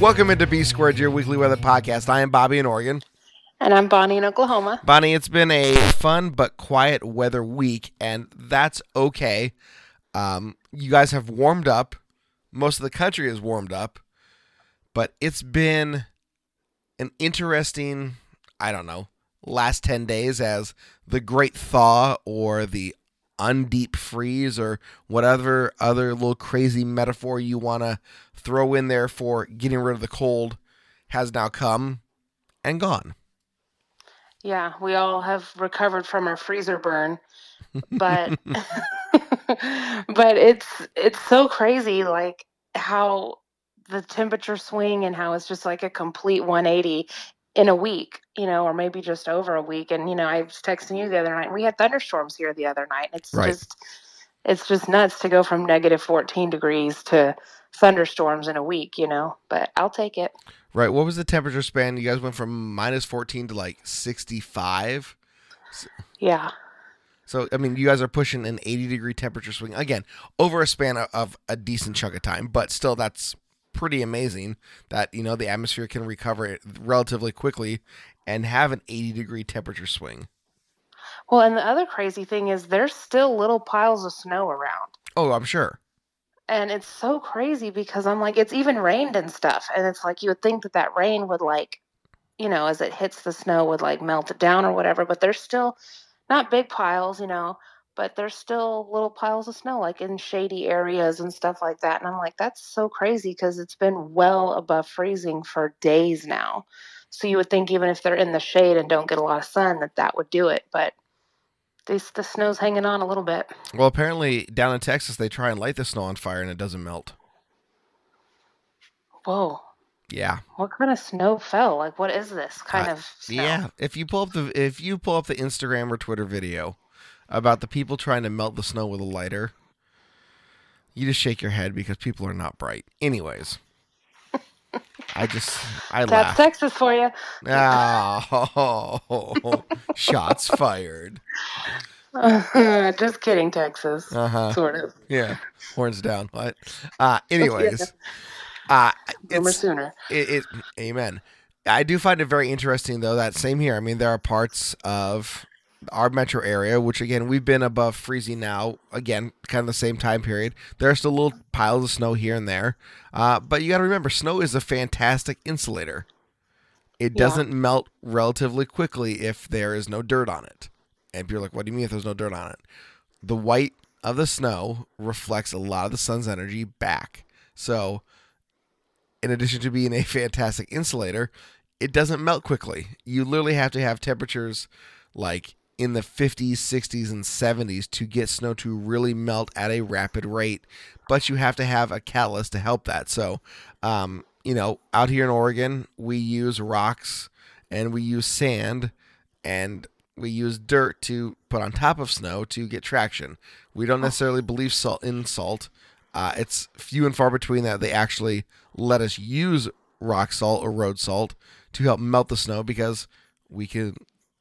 Welcome into B Squared, your weekly weather podcast. I am Bobby in Oregon. And I'm Bonnie in Oklahoma. Bonnie, it's been a fun but quiet weather week, and that's okay. Um, you guys have warmed up. Most of the country has warmed up, but it's been an interesting, I don't know, last 10 days as the great thaw or the undeep freeze or whatever other little crazy metaphor you want to throw in there for getting rid of the cold has now come and gone. Yeah, we all have recovered from our freezer burn, but but it's it's so crazy like how the temperature swing and how it's just like a complete 180 in a week, you know, or maybe just over a week. And you know, I was texting you the other night. We had thunderstorms here the other night. It's Right. just it's just nuts to go from negative 14 degrees to thunderstorms in a week, you know. But I'll take it. Right. What was the temperature span? You guys went from minus 14 to like 65. Yeah. So, I mean, you guys are pushing an 80 degree temperature swing again over a span of, of a decent chunk of time, but still, that's pretty amazing that, you know, the atmosphere can recover relatively quickly and have an 80 degree temperature swing. Well, and the other crazy thing is there's still little piles of snow around. Oh, I'm sure. And it's so crazy because I'm like, it's even rained and stuff. And it's like, you would think that that rain would, like, you know, as it hits the snow, would like melt it down or whatever. But there's still not big piles, you know, but there's still little piles of snow, like in shady areas and stuff like that. And I'm like, that's so crazy because it's been well above freezing for days now. So you would think even if they're in the shade and don't get a lot of sun, that that would do it. But this, the snow's hanging on a little bit. Well, apparently, down in Texas, they try and light the snow on fire and it doesn't melt. Whoa. Yeah. What kind of snow fell? Like, what is this kind Uh, of snow? Yeah, if you pull up the if you pull up the Instagram or Twitter video about the people trying to melt the snow with a lighter, you just shake your head because people are not bright. Anyways, I just I That's. Texas for you. Oh, shots fired. Just kidding, Texas. Uh huh. Sort of. Yeah, horns down. What? Uh, anyways, uh, Boomer it's sooner. it, it amen i do find it very interesting though that same here i mean there are parts of our metro area which again we've been above freezing now again kind of the same time period. There are still little piles of snow here and there. Uh, but you got to remember snow is a fantastic insulator. It Yeah. doesn't melt relatively quickly if there is no dirt on it. And people are like what do you mean if there's no dirt on it? The white of the snow reflects a lot of the sun's energy back. So in addition to being a fantastic insulator, it doesn't melt quickly. You literally have to have temperatures like in the 50s, 60s, and 70s to get snow to really melt at a rapid rate. But you have to have a catalyst to help that. So, um, you know, out here in Oregon, we use rocks and we use sand and we use dirt to put on top of snow to get traction. We don't necessarily believe salt in salt. Uh, it's few and far between that they actually let us use rock salt or road salt to help melt the snow because we can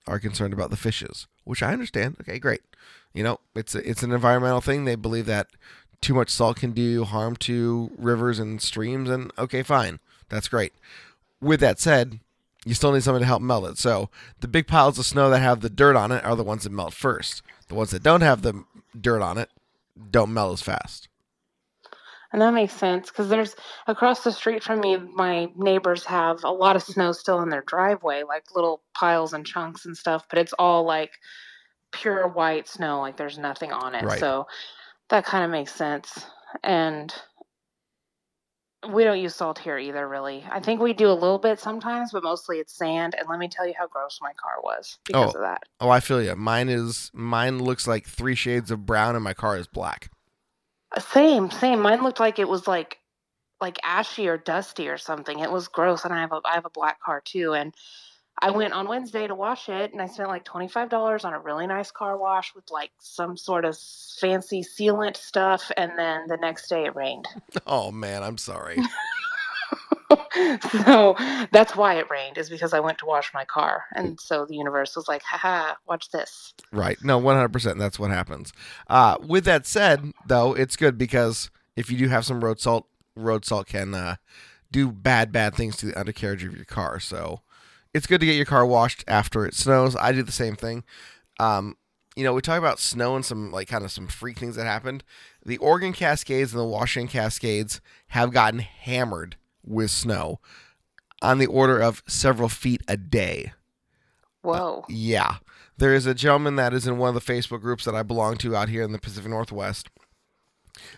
are concerned about the fishes, which I understand. Okay, great. You know, it's a, it's an environmental thing. They believe that too much salt can do harm to rivers and streams, and okay, fine, that's great. With that said, you still need something to help melt it. So the big piles of snow that have the dirt on it are the ones that melt first. The ones that don't have the dirt on it don't melt as fast. And that makes sense because there's across the street from me, my neighbors have a lot of snow still in their driveway, like little piles and chunks and stuff, but it's all like pure white snow, like there's nothing on it. Right. So that kind of makes sense. And we don't use salt here either, really. I think we do a little bit sometimes, but mostly it's sand. And let me tell you how gross my car was because Oh. of that. Oh, I feel you. Mine is mine looks like three shades of brown, and my car is black. Same, same. Mine looked like it was like like ashy or dusty or something. It was gross, and I have a I have a black car too, and I went on Wednesday to wash it, and I spent like twenty five dollars on a really nice car wash with like some sort of fancy sealant stuff, and then the next day it rained. Oh man, I'm sorry. so that's why it rained is because I went to wash my car, and so the universe was like, "Haha, watch this." Right. No, 100%. That's what happens. Uh, with that said, though, it's good because if you do have some road salt, road salt can uh, do bad, bad things to the undercarriage of your car. So it's good to get your car washed after it snows. I do the same thing. Um, you know, we talk about snow and some like kind of some freak things that happened. The Oregon Cascades and the Washington Cascades have gotten hammered with snow on the order of several feet a day. Whoa. Yeah. There is a gentleman that is in one of the Facebook groups that I belong to out here in the Pacific Northwest.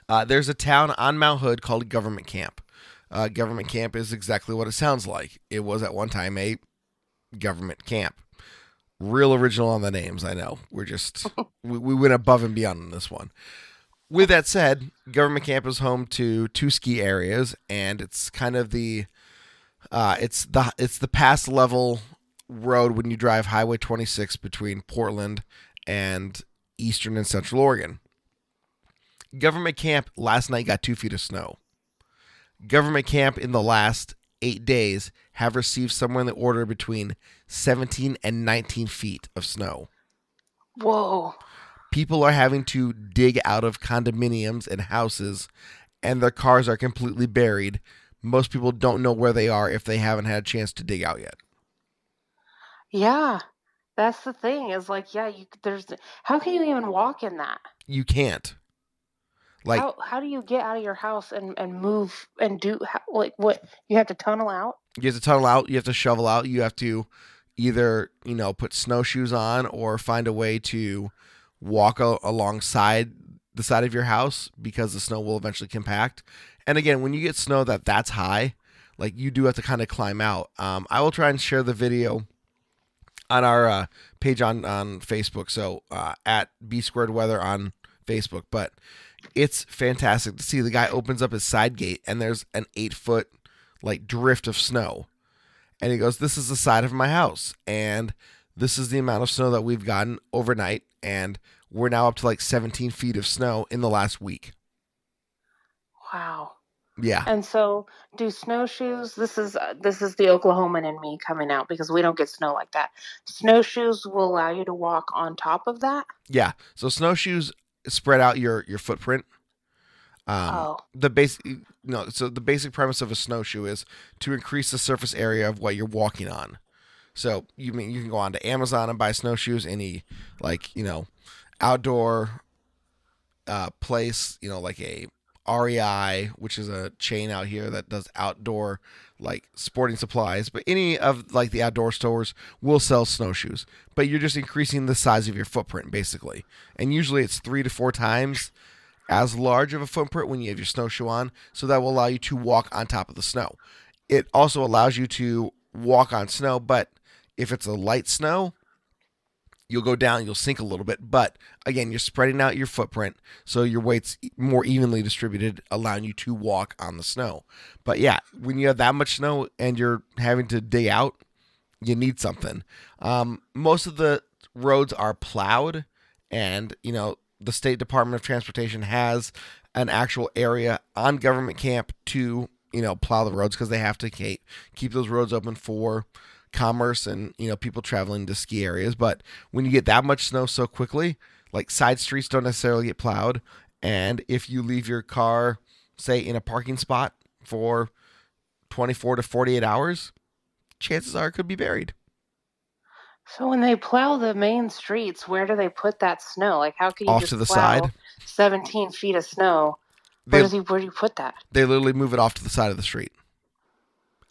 Uh, there's a town on Mount Hood called Government Camp. Uh, government Camp is exactly what it sounds like. It was at one time a government camp. Real original on the names, I know. We're just, we, we went above and beyond on this one. With that said, Government Camp is home to two ski areas, and it's kind of the, uh, it's the it's the pass level road when you drive Highway 26 between Portland and Eastern and Central Oregon. Government Camp last night got two feet of snow. Government Camp in the last eight days have received somewhere in the order between 17 and 19 feet of snow. Whoa. People are having to dig out of condominiums and houses, and their cars are completely buried. Most people don't know where they are if they haven't had a chance to dig out yet. Yeah. That's the thing is like, yeah, you there's how can you even walk in that? You can't. Like how how do you get out of your house and and move and do how, like what you have to tunnel out? you have to tunnel out, you have to shovel out, you have to either, you know, put snowshoes on or find a way to walk a- alongside the side of your house because the snow will eventually compact. And again, when you get snow that that's high, like you do have to kind of climb out. Um, I will try and share the video on our uh, page on on Facebook. So uh, at B squared weather on Facebook, but it's fantastic to see the guy opens up his side gate and there's an eight foot like drift of snow, and he goes, "This is the side of my house, and this is the amount of snow that we've gotten overnight, and we're now up to like 17 feet of snow in the last week." Wow. Yeah, And so do snowshoes this is uh, this is the Oklahoman in me coming out because we don't get snow like that. Snowshoes will allow you to walk on top of that? yeah. So snowshoes spread out your your footprint. Um, oh. the basic no so the basic premise of a snowshoe is to increase the surface area of what you're walking on so you mean you can go on to amazon and buy snowshoes any like you know outdoor uh place you know like a rei which is a chain out here that does outdoor like sporting supplies but any of like the outdoor stores will sell snowshoes but you're just increasing the size of your footprint basically and usually it's three to four times as large of a footprint when you have your snowshoe on, so that will allow you to walk on top of the snow. It also allows you to walk on snow, but if it's a light snow, you'll go down, you'll sink a little bit. But again, you're spreading out your footprint, so your weight's more evenly distributed, allowing you to walk on the snow. But yeah, when you have that much snow and you're having to dig out, you need something. Um, most of the roads are plowed, and you know the state department of transportation has an actual area on government camp to you know plow the roads because they have to keep keep those roads open for commerce and you know people traveling to ski areas but when you get that much snow so quickly like side streets don't necessarily get plowed and if you leave your car say in a parking spot for 24 to 48 hours chances are it could be buried So when they plow the main streets, where do they put that snow? Like how can you Off just to the plow side. 17 feet of snow? Where they, does he where do you put that? they literally move it off to the side of the street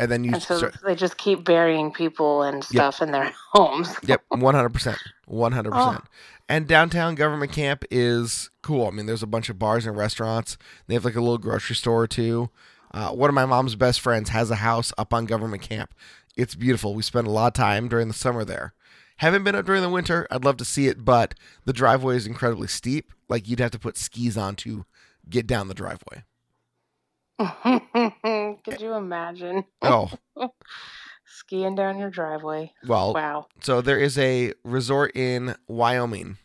and then you And so start, they just keep burying people and stuff in their homes. Yep, one hundred percent, one hundred percent. And downtown government camp is cool. I mean, there's a bunch of bars and restaurants. They have like a little grocery store too. Uh, one of my mom's best friends has a house up on government camp. It's beautiful. We spend a lot of time during the summer there. Haven't been up during the winter. I'd love to see it, but the driveway is incredibly steep. Like you'd have to put skis on to get down the driveway. Could you imagine Oh, skiing down your driveway? well, Wow. so there is a resort in Wyoming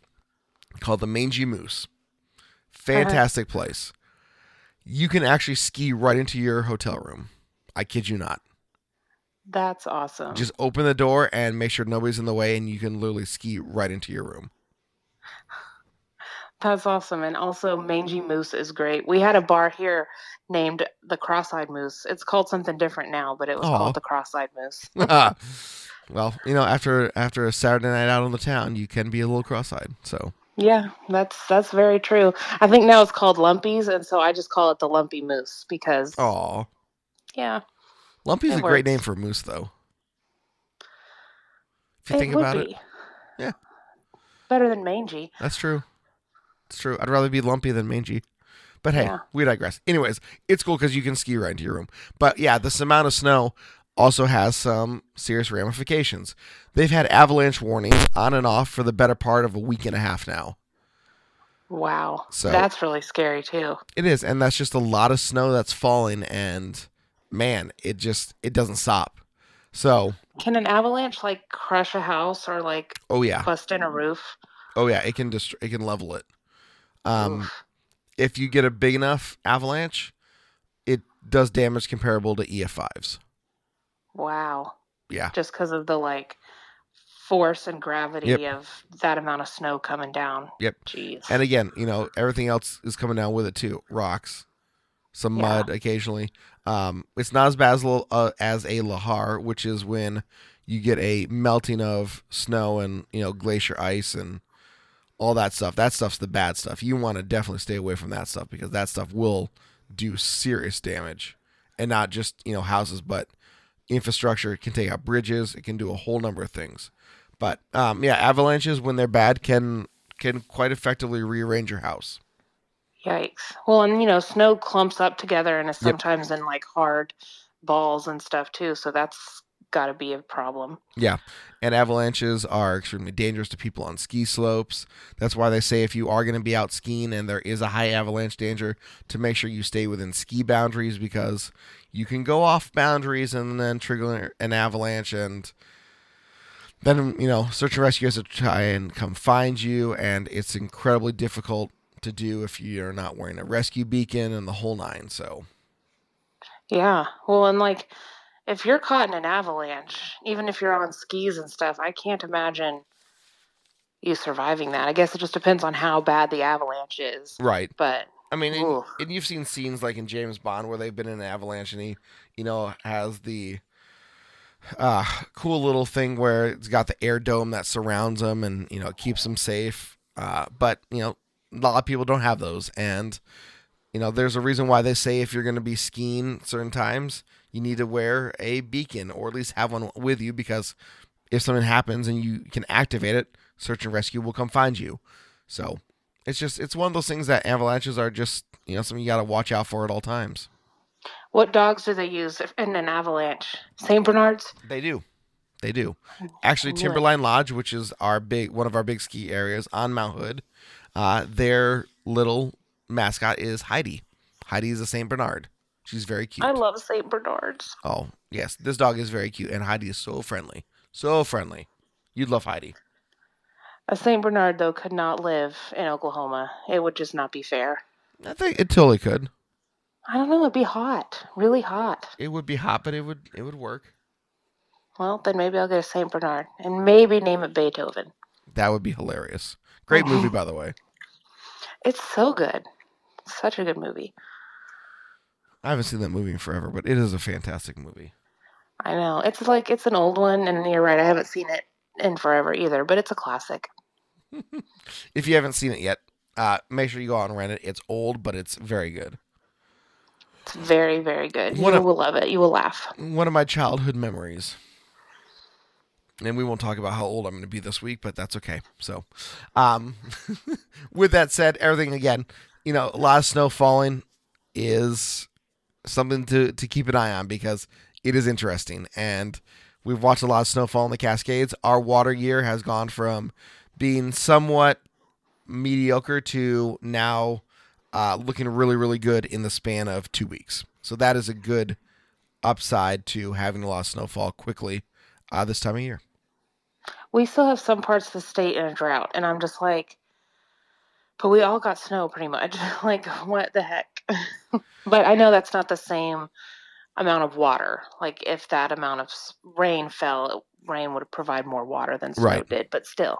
called the Mangy Moose. Uh-huh. Fantastic place. You can actually ski right into your hotel room. I kid you not. That's awesome. Just open the door and make sure nobody's in the way, and you can literally ski right into your room. That's awesome. And also, Mangy Moose is great. We had a bar here named the Cross Eyed Moose. It's called something different now, but it was Aw. called the Cross Eyed Moose. well, you know, after after a Saturday night out on the town, you can be a little cross-eyed. So, Yeah, that's that's very true. I think now it's called Lumpies, and so I just call it the Lumpy Moose because oh, yeah, Lumpy's a great name for a moose, though. If you it think would about be. it, Yeah. better than mangy. that's true. It's true. I'd rather be lumpy than mangy. But hey, Yeah. we digress. Anyways, it's cool because you can ski right into your room. But yeah, this amount of snow also has some serious ramifications. They've had avalanche warnings on and off for the better part of a week and a half now. Wow, So- that's really scary too. It is, and that's just a lot of snow that's falling, and man, it just it doesn't stop. So, Can an avalanche like crush a house or like oh yeah, bust in a roof? oh yeah, it can dist- it can level it. Um, if you get a big enough avalanche, it does damage comparable to EF5s. Wow, Yeah, just because of the like force and gravity Yep. of that amount of snow coming down. Yep. Jeez. and again, you know everything else is coming down with it too. Rocks, some Yeah. mud occasionally. Um, it's not as bad as, uh, as a lahar, which is when you get a melting of snow and you know glacier ice and all that stuff. That stuff's the bad stuff. You want to definitely stay away from that stuff because that stuff will do serious damage, and not just you know houses, but infrastructure. It can take out bridges. It can do a whole number of things. But um, yeah, avalanches when they're bad can can quite effectively rearrange your house. Yikes. Well, and you know, snow clumps up together and Yep. sometimes in like hard balls and stuff too. So that's got to be a problem. Yeah. And avalanches are extremely dangerous to people on ski slopes. That's why they say if you are going to be out skiing and there is a high avalanche danger, to make sure you stay within ski boundaries because you can go off boundaries and then trigger an avalanche and then, you know, search and rescue has to try and come find you. And it's incredibly difficult to do if you're not wearing a rescue beacon and the whole nine. So, Yeah. Well, and like if you're caught in an avalanche, even if you're on skis and stuff, I can't imagine you surviving that. I guess it just depends on how bad the avalanche is. right. But I mean, and, and you've seen scenes like in James Bond where they've been in an avalanche and he, you know, has the uh, cool little thing where it's got the air dome that surrounds him and, you know, keeps him safe. Uh, but, you know, a lot of people don't have those. And, you know, there's a reason why they say if you're going to be skiing certain times, you need to wear a beacon or at least have one with you because if something happens and you can activate it, search and rescue will come find you. So it's just it's one of those things that avalanches are just you know something you got to watch out for at all times. what dogs do they use in an avalanche? St. Bernards? They do, they do. Actually. Timberline Lodge, which is our big one of our big ski areas on Mount Hood, uh, their little mascot is Heidi. Heidi is a Saint Bernard. She's very cute. I love St. Bernards. oh yes, this dog is very cute, and Heidi is so friendly, so friendly. You'd love Heidi. A St. Bernard, though, could not live in Oklahoma. It would just not be fair. I think it totally could. I don't know. It'd be hot, really hot. It would be hot, but it would it would work. Well, then maybe I'll get a St. Bernard and maybe name it Beethoven. That would be hilarious. Great movie, by the way. It's so good. Such a good movie. I haven't seen that movie in forever, but it is a fantastic movie. I know. It's like it's an old one, and you're right. I haven't seen it in forever either, but it's a classic. If you haven't seen it yet, uh, make sure you go out and rent it. It's old, but it's very good. It's very, very good. You What a- will love it. You will laugh. One of my childhood memories. And we won't talk about how old I'm going to be this week, but that's okay. So, um, with that said, everything again, you know, a lot of snow falling is something to to keep an eye on because it is interesting. And we've watched a lot of snowfall in the Cascades. Our water year has gone from being somewhat mediocre to now uh, looking really, really good in the span of two weeks. So that is a good upside to having a lot of snowfall quickly uh, this time of year. We still have some parts of the state in a drought, and I'm just like, but we all got snow pretty much. like, what the heck? but I know that's not the same amount of water. Like, if that amount of rain fell, rain would provide more water than snow Right. did, but still.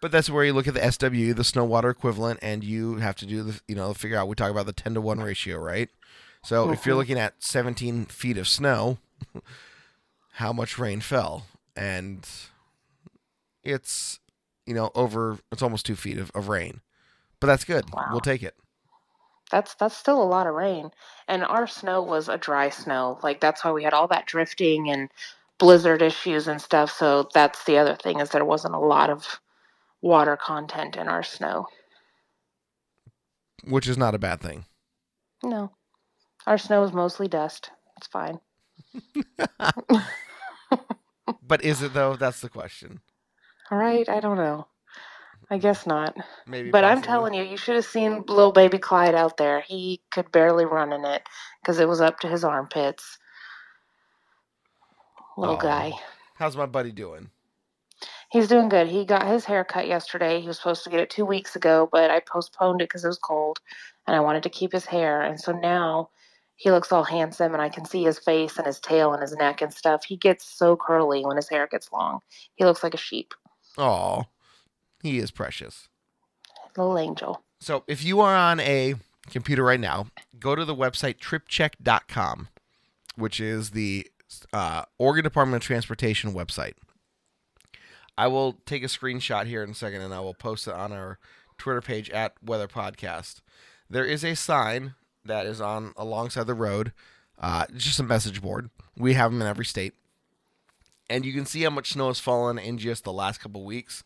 But that's where you look at the SW, the snow water equivalent, and you have to do the, you know, figure out. We talk about the 10 to 1 ratio, right? So if you're Mhm. looking at 17 feet of snow, how much rain fell? And it's, you know, over, it's almost two feet of, of rain. But that's good. Wow. We'll take it. That's that's still a lot of rain. And our snow was a dry snow. Like that's why we had all that drifting and blizzard issues and stuff. So that's the other thing is there wasn't a lot of water content in our snow. Which is not a bad thing. No. Our snow is mostly dust. It's fine. But is it though? That's the question. All right, I don't know. I guess not. Maybe. But I'm telling you, you should have seen little baby Clyde out there. He could barely run in it because it was up to his armpits. Little Aw. guy. How's my buddy doing? He's doing good. He got his hair cut yesterday. He was supposed to get it two weeks ago, but I postponed it because it was cold and I wanted to keep his hair. And so now he looks all handsome and I can see his face and his tail and his neck and stuff. He gets so curly when his hair gets long. He looks like a sheep. Oh, he is precious. Little angel. So if you are on a computer right now, go to the website tripcheck.com, which is the uh, Oregon Department of Transportation website. I will take a screenshot here in a second and I will post it on our Twitter page at Weather Podcast. There is a sign that is on alongside the road, uh, just a message board. We have them in every state. And you can see how much snow has fallen in just the last couple weeks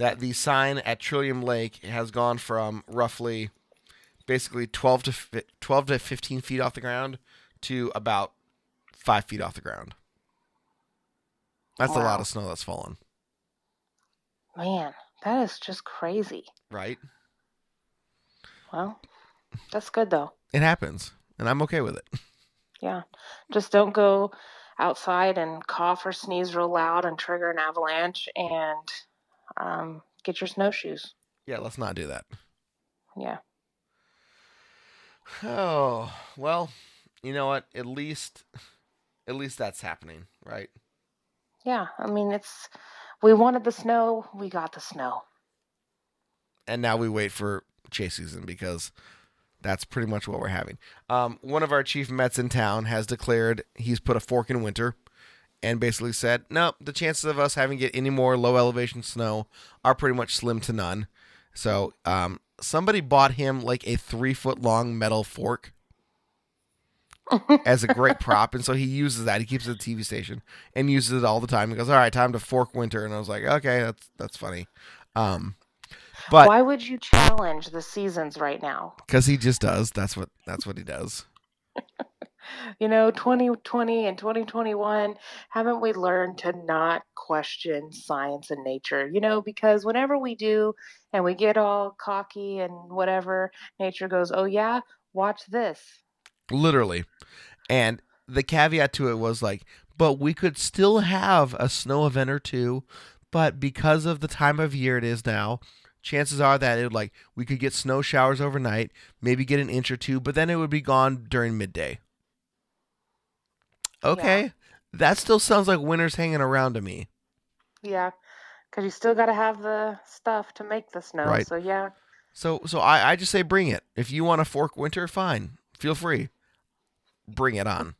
that the sign at Trillium Lake has gone from roughly basically 12 to fi- 12 to 15 feet off the ground to about 5 feet off the ground. That's a lot of snow that's fallen, Man, that is just crazy. right? Well, that's good though. It happens, and I'm okay with it. Yeah. Just don't go outside and cough or sneeze real loud and trigger an avalanche and um, get your snowshoes. Yeah, let's not do that. Yeah. Oh, well, you know what? At least at least that's happening, right? Yeah. I mean, it's, we wanted the snow, we got the snow. and now we wait for chase season because that's pretty much what we're having. Um, one of our chief Mets in town has declared he's put a fork in winter and basically said, no, the chances of us having get any more low elevation snow are pretty much slim to none. So um, somebody bought him like a three foot long metal fork as a great prop, and so he uses that. He keeps it at the TV station and uses it all the time. He goes, "All right, time to fork winter," and I was like, "Okay, that's that's funny." Um, but Why would you challenge the seasons right now? because he just does. That's what that's what he does. You know, 2020 and 2021, haven't we learned to not question science and nature? You know, because whenever we do and we get all cocky and whatever, nature goes, oh, yeah, watch this. Literally. And the caveat to it was like, but we could still have a snow event or two, but because of the time of year it is now, chances are that it would like we could get snow showers overnight, maybe get an inch or two, but then it would be gone during midday. Okay. That still sounds like winter's hanging around to me. Yeah, because you still got to have the stuff to make the snow. Right. So, yeah, So so I, I just say bring it. If you want to fork winter, fine. Feel free. Bring it on.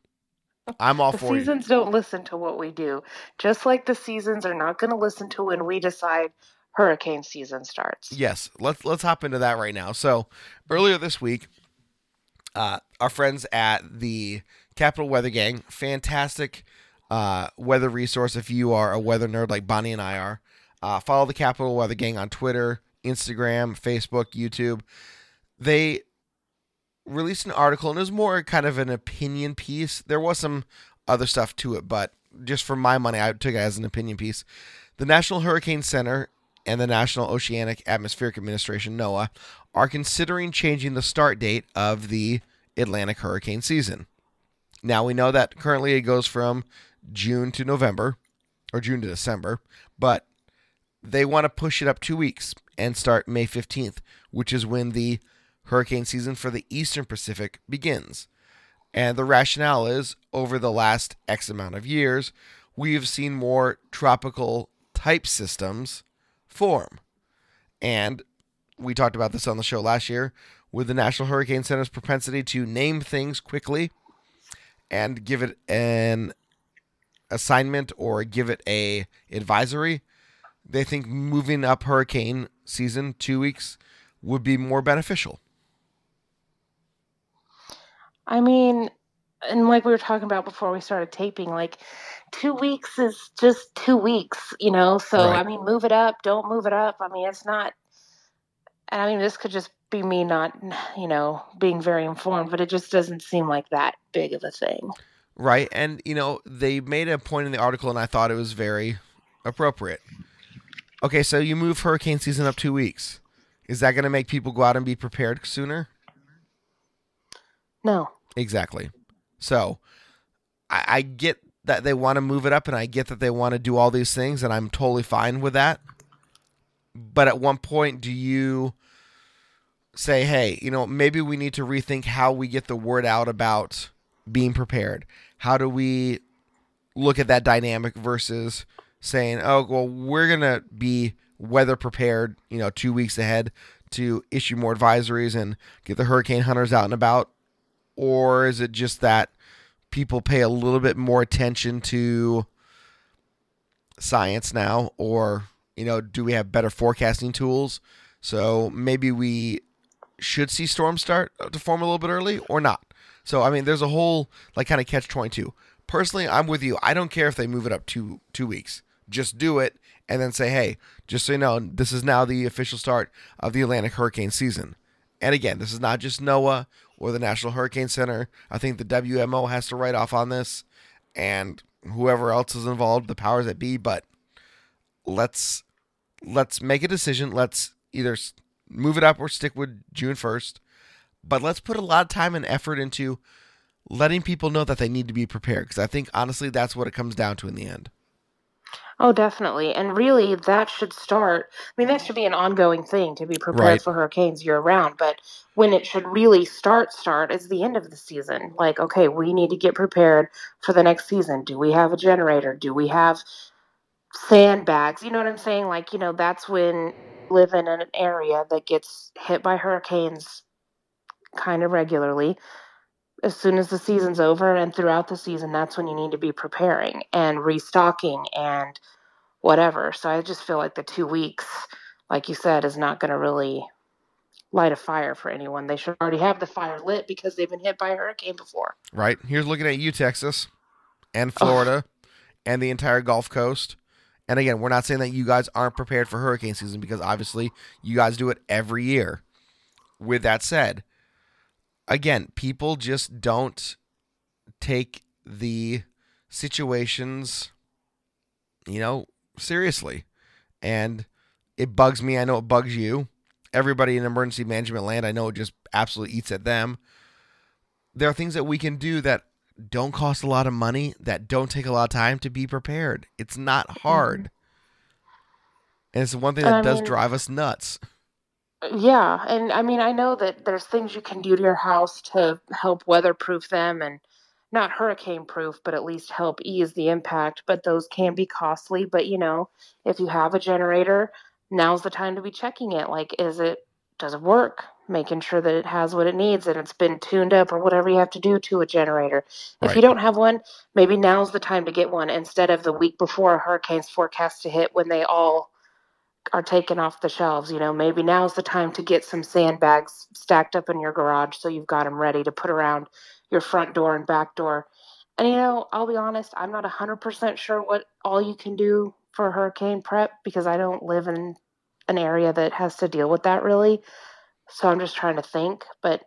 I'm all the for you. seasons don't listen to what we do, just like the seasons are not going to listen to when we decide hurricane season starts. Yes, let's let's hop into that right now. So earlier this week, uh, our friends at the Capital Weather Gang, fantastic uh, weather resource if you are a weather nerd like Bonnie and I are. Uh, follow the Capital Weather Gang on Twitter, Instagram, Facebook, YouTube. They released an article and it was more kind of an opinion piece. There was some other stuff to it, but just for my money, I took it as an opinion piece. The National Hurricane Center and the National Oceanic Atmospheric Administration, NOAA, are considering changing the start date of the Atlantic hurricane season. Now we know that currently it goes from June to November or June to December, but they want to push it up two weeks and start May 15th, which is when the hurricane season for the Eastern Pacific begins. And the rationale is over the last X amount of years, we have seen more tropical type systems form. And we talked about this on the show last year with the National Hurricane Center's propensity to name things quickly and give it an assignment or give it a advisory. They think moving up hurricane season 2 weeks would be more beneficial. I mean, and like we were talking about before we started taping, like two weeks is just two weeks, you know? So, Right. I mean, move it up, don't move it up. I mean, it's not, and I mean, this could just be me not, you know, being very informed, but it just doesn't seem like that big of a thing. Right. And, you know, they made a point in the article, and I thought it was very appropriate. Okay, so you move hurricane season up two weeks. Is that going to make people go out and be prepared sooner? No. Exactly. So I, I get that they want to move it up, and I get that they want to do all these things, and I'm totally fine with that. But at one point, do you say, hey, you know, maybe we need to rethink how we get the word out about being prepared? How do we look at that dynamic versus saying, oh, well, we're going to be weather prepared, you know, two weeks ahead to issue more advisories and get the hurricane hunters out and about? Or is it just that people pay a little bit more attention to science now? Or, you know, do we have better forecasting tools? So maybe we should see storms start to form a little bit early or not. So I mean, there's a whole like kind of catch twenty two. Personally, I'm with you. I don't care if they move it up two two weeks. Just do it and then say, hey, just so you know, this is now the official start of the Atlantic hurricane season. And again, this is not just NOAA or the National Hurricane Center. I think the WMO has to write off on this, and whoever else is involved, the powers that be. But let's let's make a decision. Let's either move it up or stick with June first. But let's put a lot of time and effort into letting people know that they need to be prepared. Because I think honestly, that's what it comes down to in the end. Oh, definitely. And really, that should start. I mean, that should be an ongoing thing to be prepared Right. for hurricanes year round. But when it should really start, start is the end of the season. Like, okay, we need to get prepared for the next season. Do we have a generator? Do we have sandbags? You know what I'm saying? Like, you know, that's when live in an area that gets hit by hurricanes kind of regularly. As soon as the season's over and throughout the season, that's when you need to be preparing and restocking and whatever. So I just feel like the two weeks, like you said, is not going to really light a fire for anyone. They should already have the fire lit because they've been hit by a hurricane before. Right? Here's looking at you, Texas, and Florida, and the entire Gulf Coast. And again, we're not saying that you guys aren't prepared for hurricane season because obviously you guys do it every year. With that said, again, people just don't take the situations, you know, seriously. And it bugs me. I know it bugs you. Everybody in emergency management land, I know it just absolutely eats at them. There are things that we can do that don't cost a lot of money, that don't take a lot of time to be prepared. It's not hard. Mm-hmm. And it's the one thing that I does drive us nuts. Yeah, and I mean, I know that there's things you can do to your house to help weatherproof them and not hurricane proof, but at least help ease the impact. But those can be costly. But you know, if you have a generator, now's the time to be checking it. Like, is it, does it work? Making sure that it has what it needs and it's been tuned up or whatever you have to do to a generator. If Right. you don't have one, maybe now's the time to get one instead of the week before a hurricane's forecast to hit when they all are taken off the shelves. You know, maybe now's the time to get some sandbags stacked up in your garage so you've got them ready to put around your front door and back door. And you know, I'll be honest, I'm not 100% sure what all you can do for hurricane prep because I don't live in an area that has to deal with that really. So I'm just trying to think, but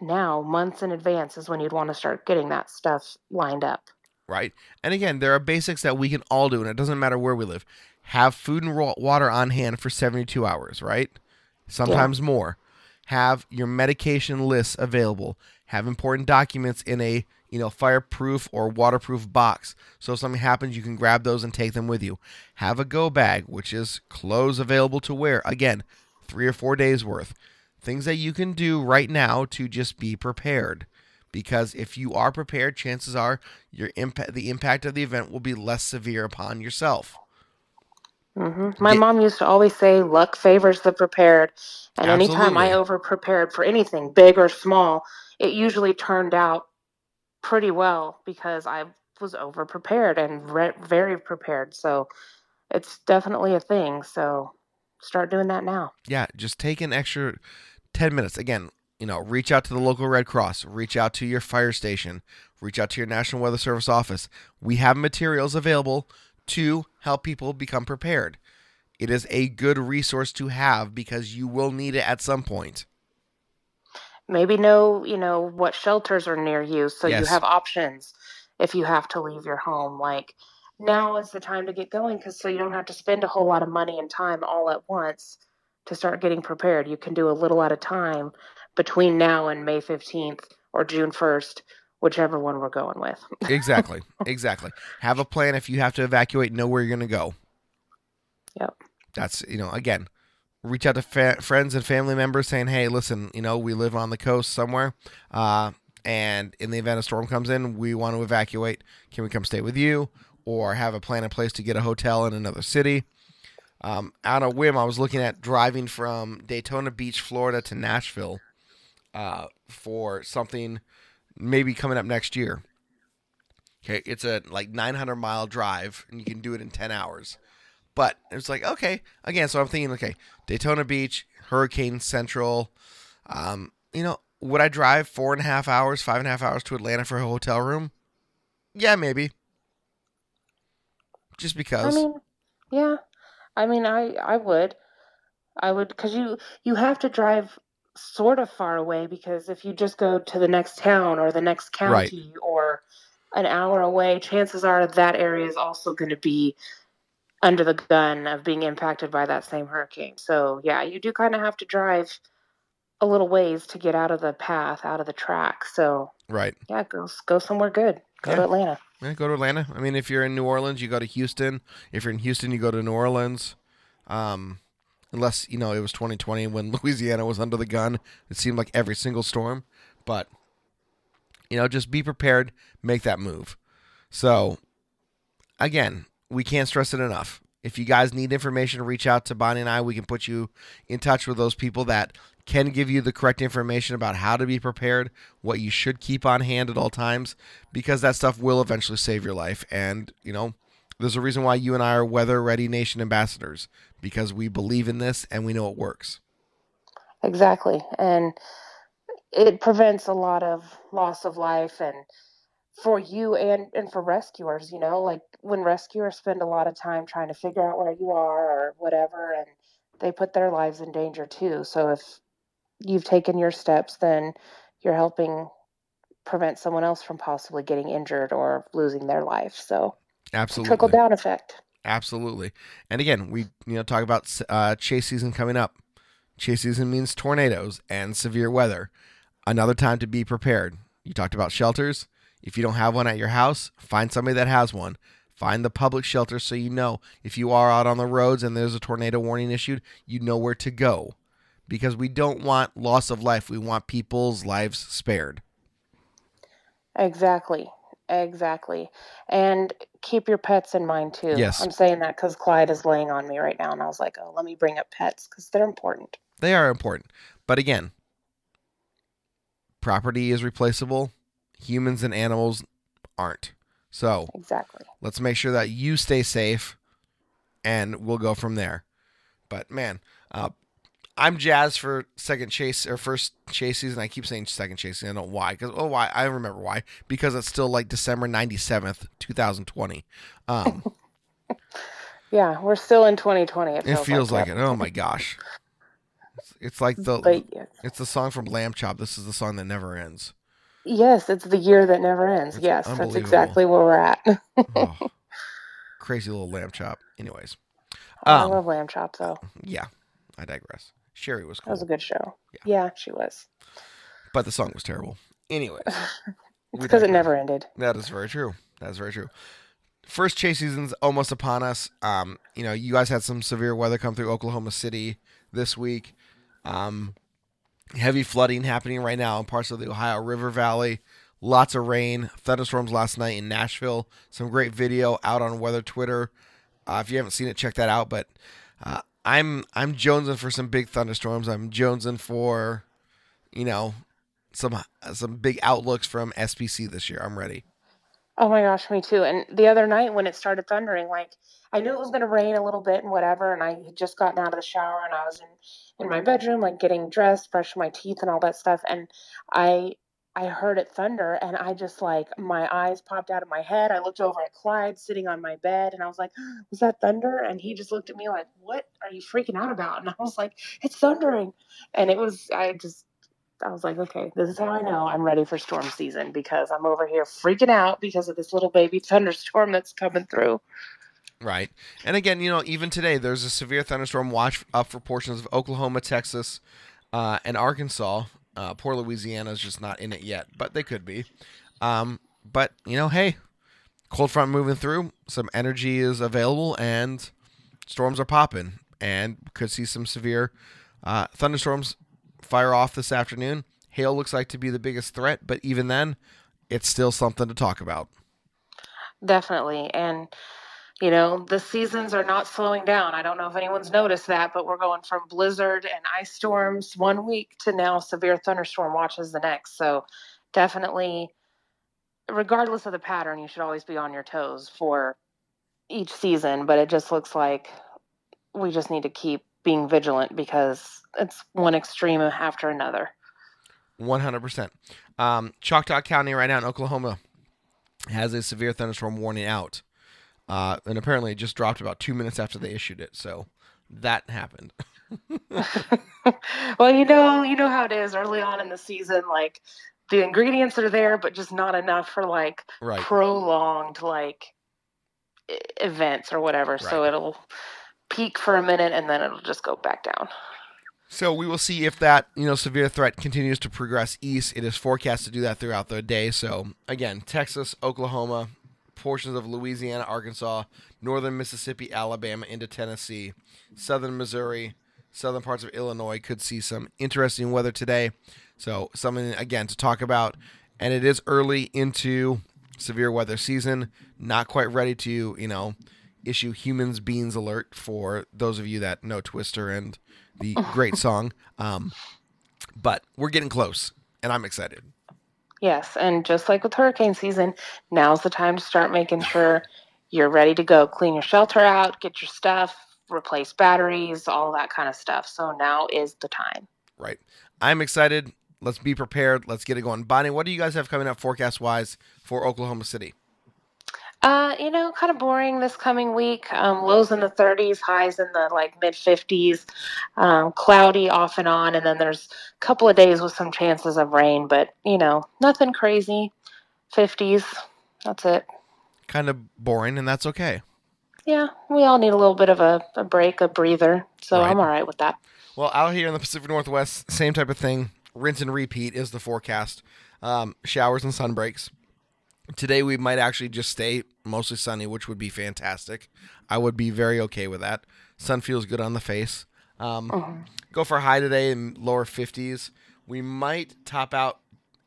now months in advance is when you'd want to start getting that stuff lined up. right? And again, there are basics that we can all do, and it doesn't matter where we live. Have food and water on hand for 72 hours, right? Sometimes more. Have your medication lists available. Have important documents in a you know, fireproof or waterproof box. So if something happens, you can grab those and take them with you. Have a go bag, which is clothes available to wear. Again, three or four days worth. Things that you can do right now to just be prepared. Because if you are prepared, chances are your impact, the impact of the event will be less severe upon yourself. Hmm My Get- mom used to always say, "Luck favors the prepared," and anytime I Absolutely. over prepared for anything, big or small, it usually turned out pretty well because I was over prepared and re- very prepared. So it's definitely a thing. So start doing that now. yeah, just take an extra 10 minutes. Again, you know, reach out to the local Red Cross, reach out to your fire station, reach out to your National Weather Service office. We have materials available to help people become prepared. It is a good resource to have because you will need it at some point. Maybe know, you know, what shelters are near you so you have options if you have to leave your home. Like now is the time to get going because so you don't have to spend a whole lot of money and time all at once to start getting prepared. You can do a little at a time between now and May 15th or June 1st, whichever one we're going with. Exactly. exactly. Have a plan if you have to evacuate, know where you're going to go. Yep. That's, you know, again, reach out to fa- friends and family members saying, hey, listen, you know, we live on the coast somewhere. Uh, and in the event a storm comes in, we want to evacuate. Can we come stay with you? Or have a plan in place to get a hotel in another city? Um, on a whim, I was looking at driving from Daytona Beach, Florida to Nashville uh, for something maybe coming up next year. Okay, it's a like 900 mile drive, and you can do it in 10 hours. But it's like okay, again. So I'm thinking, okay, Daytona Beach, Hurricane Central. Um, you know, would I drive four and a half hours, five and a half hours to Atlanta for a hotel room? Yeah, maybe. Just I because. mean, yeah. I mean, I I would. I would because you you have to drive sort of far away because if you just go to the next town or the next Right. county or an hour away, chances are that area is also going to be under the gun of being impacted by that same hurricane. So yeah, you do kind of have to drive a little ways to get out of the path, out of the track. So right. yeah, go go somewhere good. Go Yeah. to Atlanta. Yeah, go to Atlanta. I mean, if you're in New Orleans, you go to Houston. If you're in Houston, you go to New Orleans. Um, unless you know it was 2020 when Louisiana was under the gun. It seemed like every single storm, but you know, just be prepared. Make that move. So, again, we can't stress it enough. If you guys need information, reach out to Bonnie and I. We can put you in touch with those people that can give you the correct information about how to be prepared, what you should keep on hand at all times, because that stuff will eventually save your life. And, you know, there's a reason why you and I are Weather Ready Nation ambassadors, because we believe in this and we know it works. Exactly. And it prevents a lot of loss of life and for you and and for rescuers, you know, like when rescuers spend a lot of time trying to figure out where you are or whatever and they put their lives in danger too. So if you've taken your steps, then you're helping prevent someone else from possibly getting injured or losing their life. So Absolutely. trickle down effect. Absolutely. And again, we you know talk about uh, chase season coming up. Chase season means tornadoes and severe weather. Another time to be prepared. You talked about shelters. If you don't have one at your house, find somebody that has one. Find the public shelter so you know if you are out on the roads and there's a tornado warning issued, you know where to go. Because we don't want loss of life. We want people's lives spared. Exactly. Exactly. And keep your pets in mind too. Yes. I'm saying that because Clyde is laying on me right now, and I was like, oh, let me bring up pets because they're important. They are important. But again, property is replaceable. Humans and animals aren't. So Exactly. let's make sure that you stay safe and we'll go from there. But man, uh, I'm jazzed for second chase or first chase season. I keep saying second chase season. I don't know why. Because oh, why? I remember why. Because it's still like December 97th, 2020. Um, Yeah, we're still in 2020. It it feels, feels like it. Oh my gosh. It's, it's like the But yes, it's the song from Lamb Chop. This is the song that never ends. yes, it's the year that never ends. It's yes, that's exactly where we're at. Oh, crazy little lamb chop. Anyways, I um, love Lamb Chop though. yeah, I digress. Shari was That cool, was a good show. Yeah. Yeah, she was. but the song was terrible. Anyways, It's because it never ended. That is very true. That is very true. First chase season's almost upon us. Um, you know, you guys had some severe weather come through Oklahoma City this week. Um, heavy flooding happening right now in parts of the Ohio River Valley. Lots of rain, thunderstorms last night in Nashville. Some great video out on Weather Twitter. Uh, if you haven't seen it, check that out. But uh, I'm I'm jonesing for some big thunderstorms. I'm jonesing for, you know, some some big outlooks from SPC this year. I'm ready. Oh my gosh, me too. And the other night when it started thundering, like I knew it was going to rain a little bit and whatever, and I had just gotten out of the shower and I was in in my bedroom, like getting dressed, brushing my teeth, and all that stuff, and I I heard it thunder, and I just like my eyes popped out of my head. I looked over at Clyde sitting on my bed, and I was like, "Was that thunder?" And he just looked at me like, "What are you freaking out about?" And I was like, "It's thundering," and it was I just I was like, okay, this is how I know I'm ready for storm season because I'm over here freaking out because of this little baby thunderstorm that's coming through. Right. And again, you know, even today, there's a severe thunderstorm watch up for portions of Oklahoma, Texas, uh, and Arkansas. Uh, poor Louisiana is just not in it yet, but they could be. Um, but, you know, hey, cold front moving through, some energy is available, and storms are popping, and could see some severe uh, thunderstorms fire off this afternoon. Hail looks like to be the biggest threat, but even then, it's still something to talk about. Definitely. And, you know, the seasons are not slowing down. I don't know if anyone's noticed that, but we're going from blizzard and ice storms one week to now severe thunderstorm watches the next. So, definitely, regardless of the pattern, you should always be on your toes for each season. But it just looks like we just need to keep being vigilant because it's one extreme after another. 100%. Um, Choctaw County right now in Oklahoma has a severe thunderstorm warning out. Uh, and apparently it just dropped about two minutes after they issued it. So that happened. well, you know, you know how it is early on in the season. Like the ingredients are there, but just not enough for like right. prolonged like events or whatever. Right. So it'll peak for a minute and then it'll just go back down. So we will see if that you know severe threat continues to progress east. It is forecast to do that throughout the day. So again, Texas, Oklahoma, portions of Louisiana, Arkansas, northern Mississippi, Alabama into Tennessee, southern Missouri, southern parts of Illinois could see some interesting weather today. So something again to talk about. And it is early into severe weather season. Not quite ready to you know issue humans beans alert for those of you that know Twister and the great song. Um, but we're getting close, and I'm excited. Yes, and just like with hurricane season, now's the time to start making sure you're ready to go. Clean your shelter out, get your stuff, replace batteries, all that kind of stuff. So now is the time. Right. I'm excited. Let's be prepared. Let's get it going. Bonnie, what do you guys have coming up forecast wise for Oklahoma City? Uh, you know, kind of boring this coming week. Um, lows in the 30s, highs in the like mid 50s. Um, cloudy off and on, and then there's a couple of days with some chances of rain, but you know, nothing crazy. 50s. That's it. Kind of boring, and that's okay. Yeah, we all need a little bit of a, a break, a breather. So right. I'm all right with that. Well, out here in the Pacific Northwest, same type of thing. Rinse and repeat is the forecast. Um, showers and sun breaks. Today we might actually just stay mostly sunny, which would be fantastic. I would be very okay with that. Sun feels good on the face. Um, uh-huh. Go for high today in lower 50s. We might top out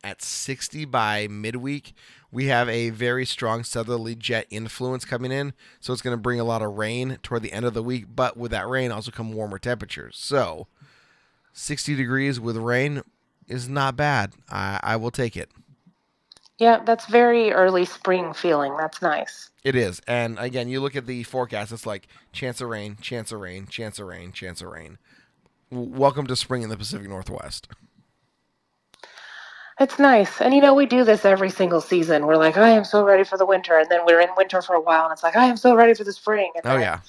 at 60 by midweek. We have a very strong southerly jet influence coming in, so it's going to bring a lot of rain toward the end of the week. But with that rain, also come warmer temperatures. So 60 degrees with rain is not bad. I, I will take it. Yeah, that's very early spring feeling. That's nice. It is. And again, you look at the forecast, it's like chance of rain, chance of rain, chance of rain, chance of rain. Welcome to spring in the Pacific Northwest. It's nice. And you know, we do this every single season. We're like, I am so ready for the winter. And then we're in winter for a while and it's like, I am so ready for the spring. And oh, then, yeah.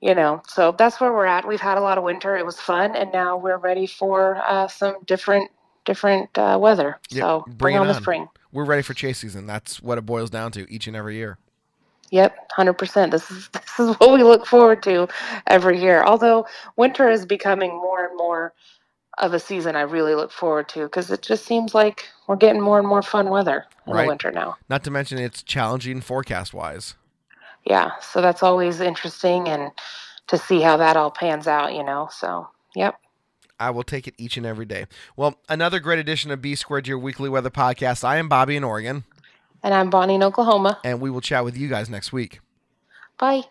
You know, so that's where we're at. We've had a lot of winter. It was fun. And now we're ready for uh, some different different uh, weather. Yep. So bring, bring on, on the spring we're ready for chase season. That's what it boils down to each and every year. Yep, hundred percent. This is this is what we look forward to every year. Although winter is becoming more and more of a season I really look forward to because it just seems like we're getting more and more fun weather in Right. the winter now. Not to mention it's challenging forecast wise. Yeah, so that's always interesting and to see how that all pans out, you know. So, yep. I will take it each and every day. Well, another great edition of B Squared, your weekly weather podcast. I am Bobby in Oregon, And I'm Bonnie in Oklahoma. and we will chat with you guys next week. Bye.